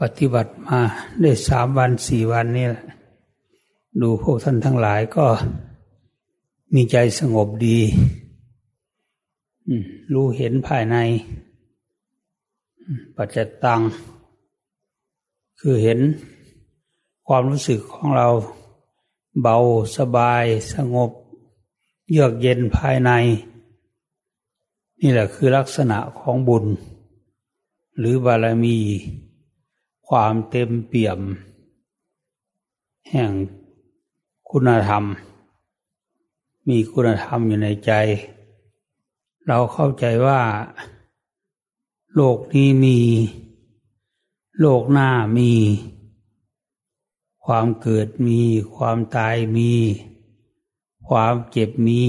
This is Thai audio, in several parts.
ปฏิบัติมาได้สามวันสี่วันนี่ดูพวกท่านทั้งหลายก็มีใจสงบดีรู้เห็นภายใน ปัจจตัง คือเห็นความรู้สึกของเราเบาสบายสงบ เยือกเย็นภายใน นี่แหละคือลักษณะของบุญ หรือบารมี ความเต็มเปี่ยม แห่งคุณธรรม มีคุณธรรมอยู่ในใจ เราเข้าใจว่า โลกนี้มี โลกหน้ามี ความเกิดมี ความตายมี ความเจ็บมี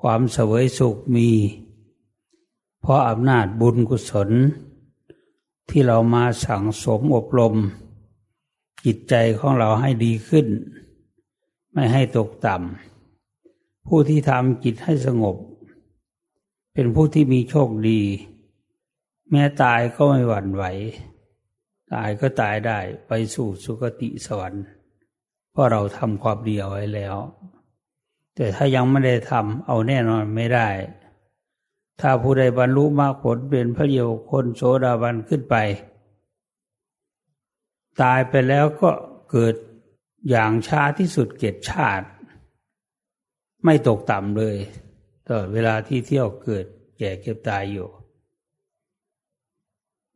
ความเสวยสุขมี เพราะอำนาจบุญกุศล ที่เรามาสั่งสมอบรม จิตใจของเราให้ดีขึ้น ไม่ให้ตกต่ำผู้ที่ทำจิตให้สงบ เป็นผู้ที่มีโชคดี แม้ตายก็ไม่หวั่นไหว ตายก็ตายได้ไปสู่สุคติสวรรค์ เพราะเราทำความดีเอาไว้แล้ว แต่ถ้ายังไม่ได้ทำเอาแน่นอนไม่ได้ ถ้าผู้ใดบรรลุมรรคผลเป็นพระเยาคนโสดาบันขึ้นไป ตายไปแล้วก็เกิดอย่างช้าที่สุดเกตชาติ ไม่ตกต่ำเลยตลอดเวลาที่เที่ยวเกิดแก่เก็บตายอยู่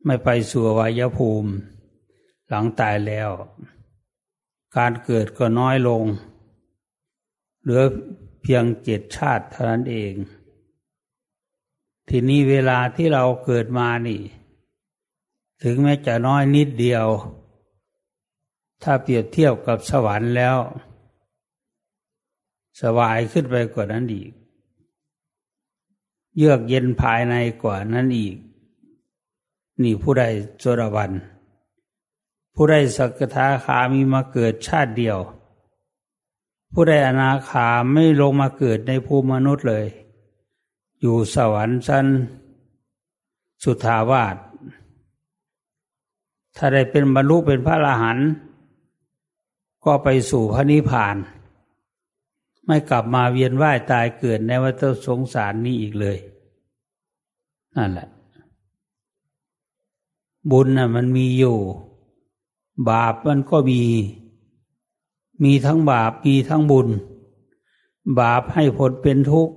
ไม่ไปสู่วายภูมิ หลังตายแล้ว การเกิดก็น้อยลง เหลือเพียงเจ็ดชาติเท่านั้นเอง ทีนี้เวลาที่เราเกิดมานี่ ถึงแม้จะน้อยนิดเดียว ถ้าเปรียบเทียบกับสวรรค์แล้วสบายขึ้นไปกว่านั้นอีก เยือกเย็นภายในกว่านั้นอีก นี่ผู้ใดโสดาบัน ผู้ใดสักทาคามีมาเกิดชาติเดียว ผู้ใดอนาคาไม่ลงมาเกิดในภูมิมนุษย์เลย อยู่สวรรค์ชั้นสุทาวาสถ้าได้เป็นบรรลุเป็นพระอรหันต์ก็ไปสู่พระนิพพาน ไม่กลับมาเวียนว่ายตายเกิดในวัฏสงสารนี้อีกเลย นั่นแหละ บุญน่ะมันมีอยู่ บาปมันก็มี มีทั้งบาปมีทั้งบุญ บาปให้ผลเป็นทุกข์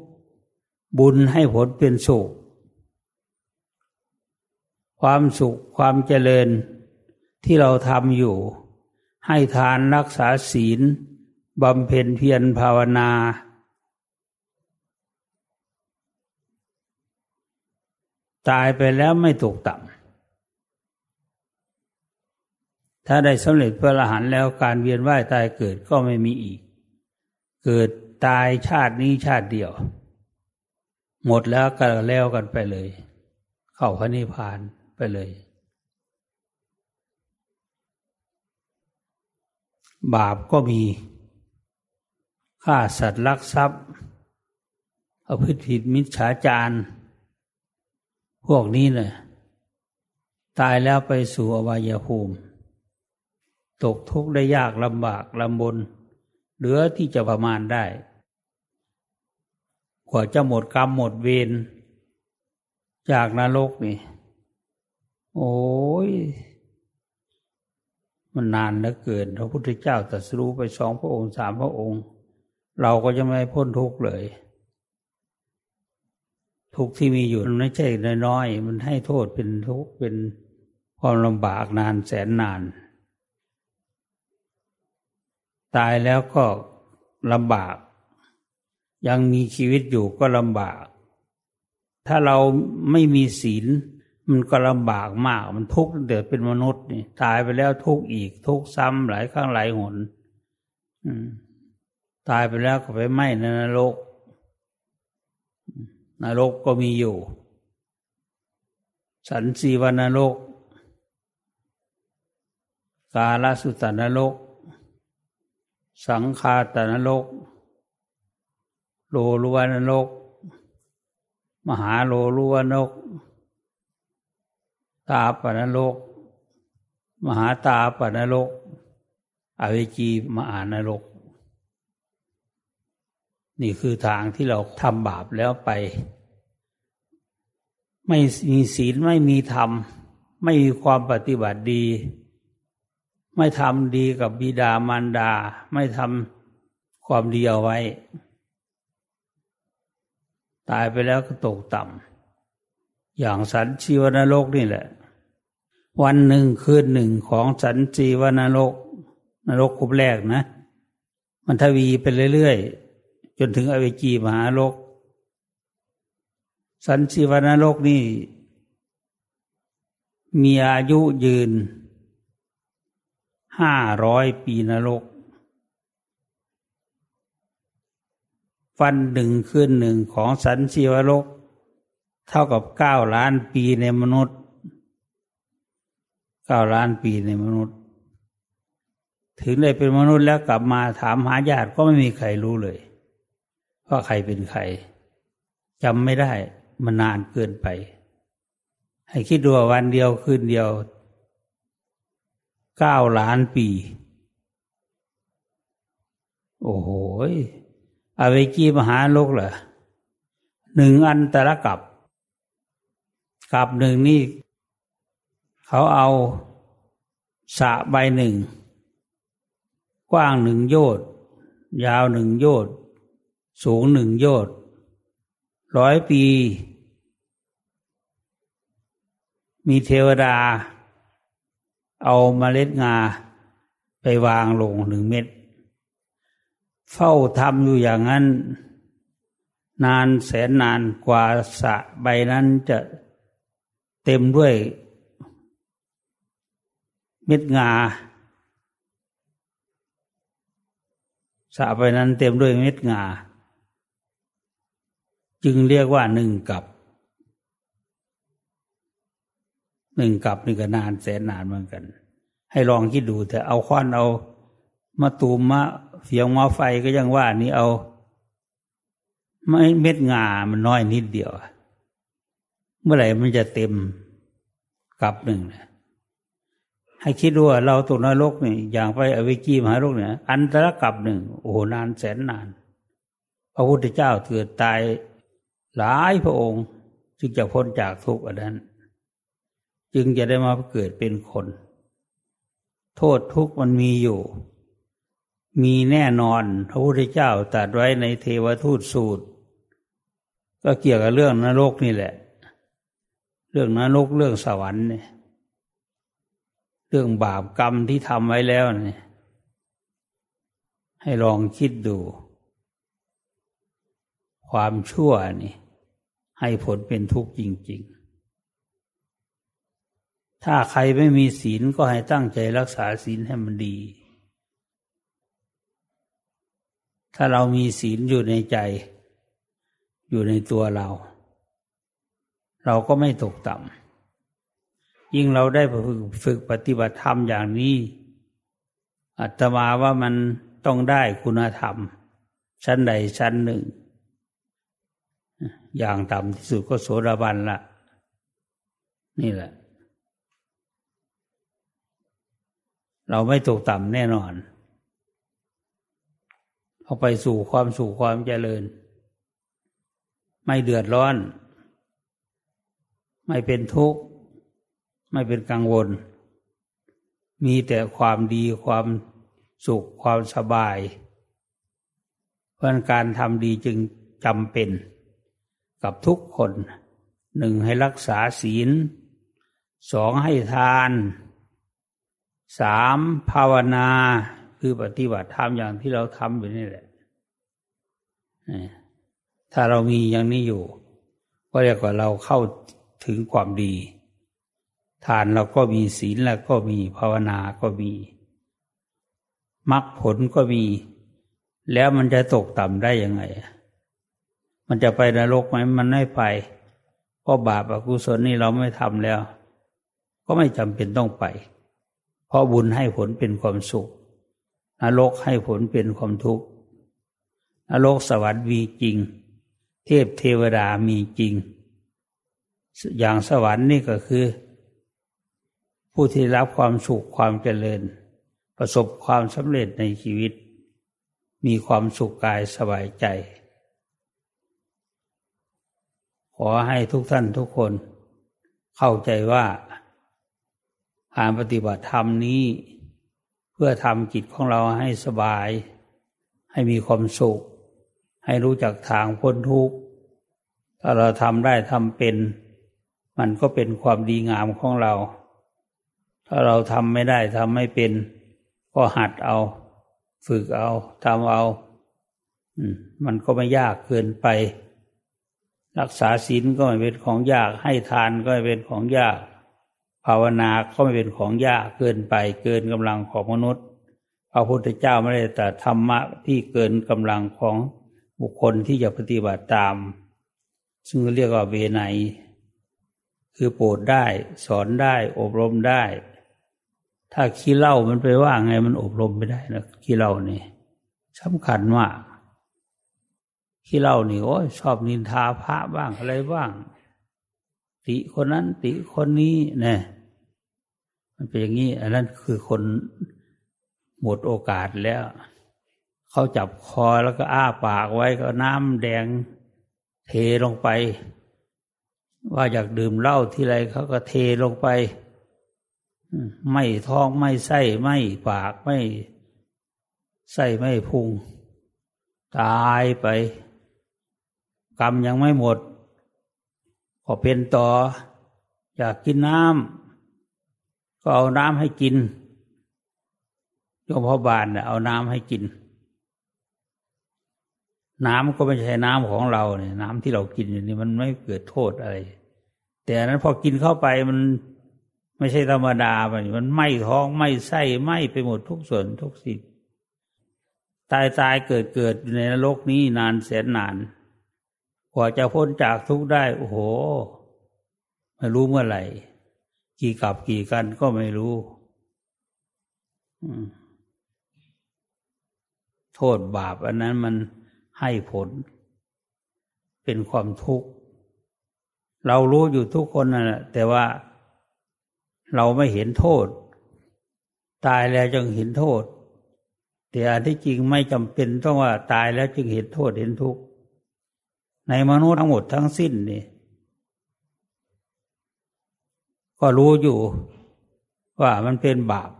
บุญให้ผลเป็นสุข ความสุขความเจริญที่เราทำอยู่ ให้ทานรักษาศีลบำเพ็ญเพียรภาวนา ตายไปแล้วไม่ตกต่ำถ้าได้สำเร็จพระอรหันต์แล้วการเวียนว่ายตายเกิดก็ไม่มีอีก เกิดตายชาตินี้ชาติเดียว หมดแล้วก็แล้วกันไปเลย เข้าพระนิพพานไปเลย บาปก็มีฆ่าสัตว์ลักทรัพย์เอาพฤติผิมิจฉาจารพวกนี้เลยตายแล้วไปสู่อวัยภูมิ ตกทุกข์ได้ยากลำบากลำบน เหลือที่จะประมาณได้ กว่าจะหมดกรรมหมดเวรจากนรกนี่ โอ้ย มันนานเหลือเกิน พระพุทธเจ้าตรัสรู้ไปสองพระองค์สามพระองค์ เราก็จะไม่พ้นทุกข์เลย ทุกข์ที่มีอยู่มันไม่ใช่น้อยๆมันให้โทษเป็นทุกข์เป็นความลำบากนานแสนนาน ตายแล้วก็ลำบาก ยังมีชีวิตอยู่ก็ลำบาก ถ้าเราไม่มีศีล มันก็ลำบากมาก มันทุกข์เดือดเป็นมนุษย์นี่ตายไปแล้วทุกข์อีก ทุกข์ซ้ำหลายครั้งหลายหนตายไปแล้วก็ไปไหม้ในนรก นรกก็มีอยู่ สันสีวานรก กาลสุตานรก สังคาตนรก โลลวนรกมหาโลลวนรกตาปนรก มหาตาปนรก อเวจีมหานรก นี่คือทางที่เราทำบาปแล้วไป ไม่มีศีลไม่มีธรรม ไม่มีความปฏิบัติดี ไม่ทำดีกับบิดามารดา ไม่ทำความดีเอาไว้ ตายไปแล้วก็ตกต่ำอย่างสันชีวนรกนี่แหละ วันหนึ่งคืนหนึ่งของสันชีวนรก นรกคุบแรกนะ มันทวีไปเรื่อยๆ จนถึงอเวจีมหาโลก สันชีวนรกนี่ มีอายุยืนห้าร้อยปีนรก ฟันหนึ่งขึ้นหนึ่งของสันชีวโลก เท่ากับเก้าล้านปีในมนุษย์เก้าล้านปีในมนุษย์ ถึงได้เป็นมนุษย์แล้วกลับมาถามหาญาติก็ไม่มีใครรู้เลยว่าใครเป็นใครจำไม่ได้มันนานเกินไป ให้คิดดูวันเดียวคืนเดียวเก้าล้านปี โอ้โห อเวจีมหาโลกเหรอหนึ่งอันแต่ละกับกับหนึ่งนี่ เขาเอาสะใบหนึ่ง กว้างหนึ่งโยชยาวหนึ่งโยชสูงหนึ่งโยชร้อยปี มีเทวดา เอาเมล็ดงาไปวางลงหนึ่งเม็ด เฝ้าทำอยู่อย่างนั้น นานแสนนานกว่าสะใบนั้นจะเต็มด้วยเม็ดงาสะไปนั้นเต็มด้วยเม็ดงา จึงเรียกว่าหนึ่งกับ หนึ่งกับนี่ก็นานแสนนานเหมือนกัน ให้ลองคิดดูแต่เอาค้อนเอามาตูมมา เสียงมาไฟก็ยังว่านี่เอาไม่เม็ดงามันน้อยนิดเดียว เมื่อไหร่มันจะเต็มกับหนึ่งนะให้คิดดูว่าเราตกนรกนี่อย่างไปอเวจีมหาโลกเนี่ย อันตรกับหนึ่งโอ้นานแสนนาน พระพุทธเจ้าเกิดตายหลายพระองค์ จึงจะพ้นจากทุกข์อันนั้น จึงจะได้มาเกิดเป็นคน โทษทุกข์มันมีอยู่ มีแน่นอนพระพุทธเจ้าตรัสไว้ในเทวทูตสูตร ก็เกี่ยวกับเรื่องนรกนี่แหละ เรื่องนรกเรื่องสวรรค์เนี่ยเรื่องบาปกรรมที่ทำไว้แล้วเนี่ยให้ลองคิดดู ความชั่วนี่ ให้ผลเป็นทุกข์จริง ๆ ถ้าใครไม่มีศีลก็ให้ตั้งใจรักษาศีลให้มันดี ถ้าเรามีศีลอยู่ในใจ อยู่ในตัวเรา เราก็ไม่ตกต่ำยิ่งเราได้ฝึกปฏิบัติธรรมอย่างนี้อัตมาว่ามันต้องได้คุณธรรม ชั้นใดชั้นหนึ่ง อย่างต่ำที่สุดก็โสดาบันละนี่แหละ เราไม่ตกต่ำแน่นอน เอาไปสู่ความสู่ความเจริญ ไม่เดือดร้อน ไม่เป็นทุกข์ ไม่เป็นกังวล มีแต่ความดีความสุขความสบาย เพราะการทำดีจึงจำเป็นกับทุกคนหนึ่งให้รักษาศีลสองให้ทานสามภาวนา คือปฏิบัติธรรมอย่างที่เราทำอยู่นี่แหละ ถ้าเรามีอย่างนี้อยู่ ก็เรียกว่าเราเข้าถึงความดี ทานเราก็มีศีลแล้วก็มีภาวนาก็มีมรรคผลก็มี แล้วมันจะตกต่ำได้ยังไง มันจะไปนรกไหมมันไม่ไป เพราะบาปอกุศลนี่เราไม่ทำแล้ว ก็ไม่จำเป็นต้องไป เพราะบุญให้ผลเป็นความสุข นรกให้ผลเป็นความทุกข์นรกสวรรค์มีจริง เทพเทวดามีจริง อย่างสวรรค์นี่ก็คือ ผู้ที่รับความสุขความเจริญ ประสบความสำเร็จในชีวิต มีความสุขกายสบายใจ ขอให้ทุกท่านทุกคน เข้าใจว่าการปฏิบัติธรรมนี้ เพื่อทำจิตของเราให้สบาย ให้มีความสุข ให้รู้จักทางพ้นทุกข์ถ้าเราทำได้ทำเป็น มันก็เป็นความดีงามของเรา ถ้าเราทำไม่ได้ทำไม่เป็น ก็หัดเอา ฝึกเอาทำเอามันก็ไม่ยากเกินไป รักษาศีลก็ไม่เป็นของยาก ให้ทานก็ไม่เป็นของยาก ภาวนาก็ไม่เป็นของยากเกินไปเกินกำลังของมนุษย์พระพุทธเจ้าไม่ได้แต่ธรรมะที่เกินกำลังของบุคคลที่จะปฏิบัติตาม ซึ่งเรียกว่าเวไนคือโปรดได้ สอนได้ อบรมได้ ถ้าขี้เล่ามันไปว่าไงมันอบรมไม่ได้นะขี้เล่านี่สำคัญมากขี้เล่านี่โอ้ยชอบนินทาพระบ้างอะไรบ้าง ติคนนั้นติคนนี้เนี่ย มันเป็นอย่างนี้ อันนั้นคือคนหมดโอกาสแล้ว เขาจับคอแล้วก็อ้าปากไว้ก็น้ำแดงเทลงไป ว่าอยากดื่มเหล้าที่ไรเขาก็เทลงไปไม่ท้องไม่ไส้ไม่ปากไม่ไส้ไม่พุง ตายไป กรรมยังไม่หมดก็เป็นต่อ อยากกินน้ำ ก็เอาน้ำให้กินโยมพ่อบานเอาน้ำให้กิน น้ำก็ไม่ใช่น้ำของเราเนี่ย น้ำที่เรากินอยู่นี่มันไม่เกิดโทษอะไร แต่นั้นพอกินเข้าไปมันไม่ใช่ธรรมดาไปมันไหม้ท้องไหม้ไส้ไหม้ไปหมดทุกส่วนทุกสิ่งตายตายเกิดเกิดอยู่ในโลกนี้นานแสนนานกว่าจะพ้นจากทุกได้ โอ้โห ไม่รู้เมื่อไหร่ กี่กับกี่กันก็ไม่รู้ โทษบาปอันนั้นมันให้ผล เป็นความทุกข์ เรารู้อยู่ทุกคนนั่นแหละแต่ว่าเราไม่เห็นโทษ ตายแล้วจึงเห็นโทษ แต่อันที่จริงไม่จำเป็นต้องว่าตายแล้วจึงเห็นโทษเห็นทุกข์ ในมนุษย์ทั้งหมดทั้งสิ้นนี่ ก็รู้อยู่ว่ามันเป็นบาป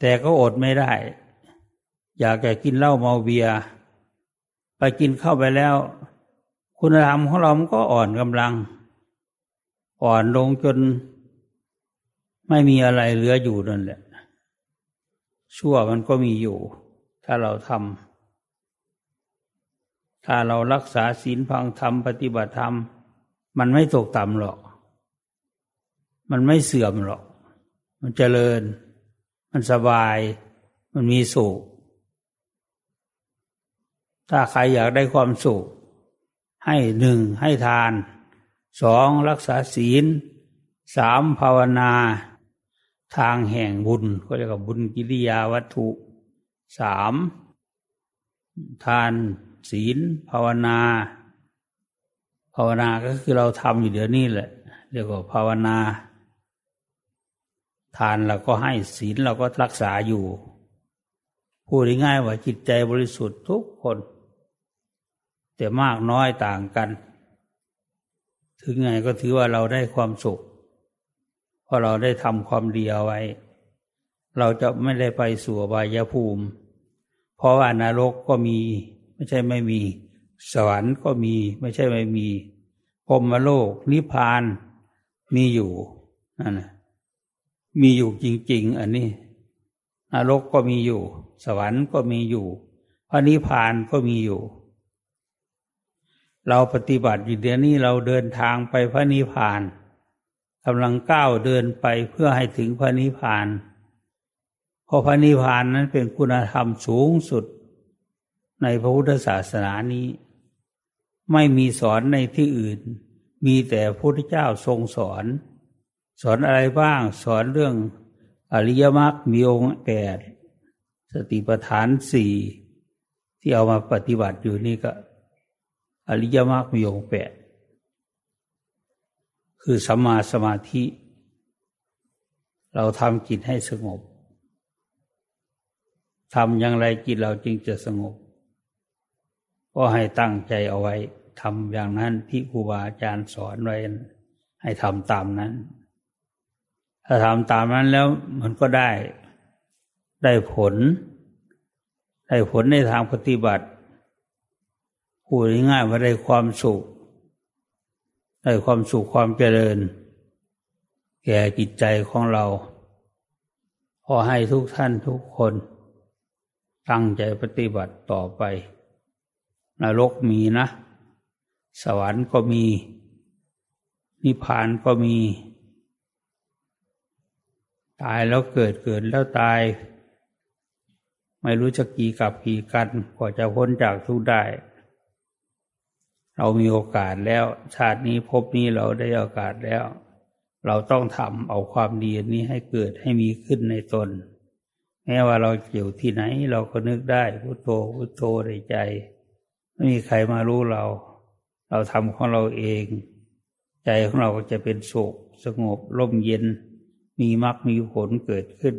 แต่ก็อดไม่ได้ อยากจะกินเหล้าเมาเบียร์ไปกินเข้าไปแล้ว คุณธรรมของเรามันก็อ่อนกำลัง อ่อนลงจน ไม่มีอะไรเหลืออยู่นั่นแหละ ชั่วมันก็มีอยู่ ถ้าเราทำถ้าเรารักษาศีลพังธรรมปฏิบัติธรรม มันไม่ตกต่ำหรอก มันไม่เสื่อมหรอก มันเจริญ มันสบาย มันมีสุข ถ้าใครอยากได้ความสุข ให้หนึ่งให้ทาน สองรักษาศีล สามภาวนา ทางแห่งบุญก็เรียกว่าบุญกิริยาวัตถุ สามทานศีล ภาวนา ภาวนาก็คือเราทำอยู่เดี๋ยวนี้แหละ เรียกว่าภาวนา ทานเราก็ให้ศีลเราก็รักษาอยู่ พูดง่ายๆว่าจิตใจบริสุทธิ์ทุกคน แต่มากน้อยต่างกัน ถึงไงก็ถือว่าเราได้ความสุข เพราะเราได้ทำความดีเอาไว้ เราจะไม่ได้ไปสู่บายภูมิ เพราะว่านรกก็มี ไม่ใช่ไม่มี สวรรค์ก็มีไม่ใช่ไม่มีพรมโลกนิพพานมีอยู่นั่นนะ มีอยู่จริง ๆ อันนี้นรกก็มีอยู่ สวรรค์ก็มีอยู่พระนิพพานก็มีอยู่ เราปฏิบัติอยู่เดี๋ยวนี้เราเดินทางไปพระนิพพานกำลังก้าวเดินไปเพื่อให้ถึงพระนิพพานเพราะพระนิพพานนั้นเป็นคุณธรรมสูงสุด ในพระพุทธศาสนานี้ ไม่มีสอนในที่อื่น มีแต่พระพุทธเจ้าทรงสอน สอนอะไรบ้าง สอนเรื่องอริยมรรคมีองค์แปดสติปัฏฐานสี่ที่เอามาปฏิบัติอยู่นี่ก็ อริยมรรคมีองค์แปดคือสัมมาสมาธิ เราทำจิตให้สงบทำอย่างไรจิตเราจึงจะสงบ ก็ให้ตั้งใจเอาไว้ทำอย่างนั้นที่ครูบาอาจารย์สอนไว้ให้ทำตามนั้น ถ้าทำตามนั้นแล้วมันก็ได้ ได้ผล ได้ผลในทางปฏิบัติพูดง่ายๆว่าได้ความสุข ได้ความสุขความเจริญ แก่จิตใจของเรา ขอให้ทุกท่านทุกคน ตั้งใจปฏิบัติต่อไปนรกมีนะ สวรรค์ก็มี นิพพานก็มี ตายแล้วเกิดเกิดแล้วตาย ไม่รู้จะกี่กับกี่กันกว่าจะพ้นจากทุกได้ เรามีโอกาสแล้ว ชาตินี้พบนี้เราได้โอกาสแล้ว เราต้องทำเอาความดีนี้ให้เกิดให้มีขึ้นในตน แม้ว่าเราอยู่ที่ไหน เราก็นึกได้พุโทโธพุโทโธในใจ ไม่มีใครมารู้เรา เราทำของเราเอง ใจของเราก็จะเป็นสุขสงบร่มเย็น มีมรรคมีผลเกิดขึ้น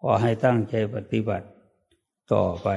ขอให้ตั้งใจปฏิบัติต่อไป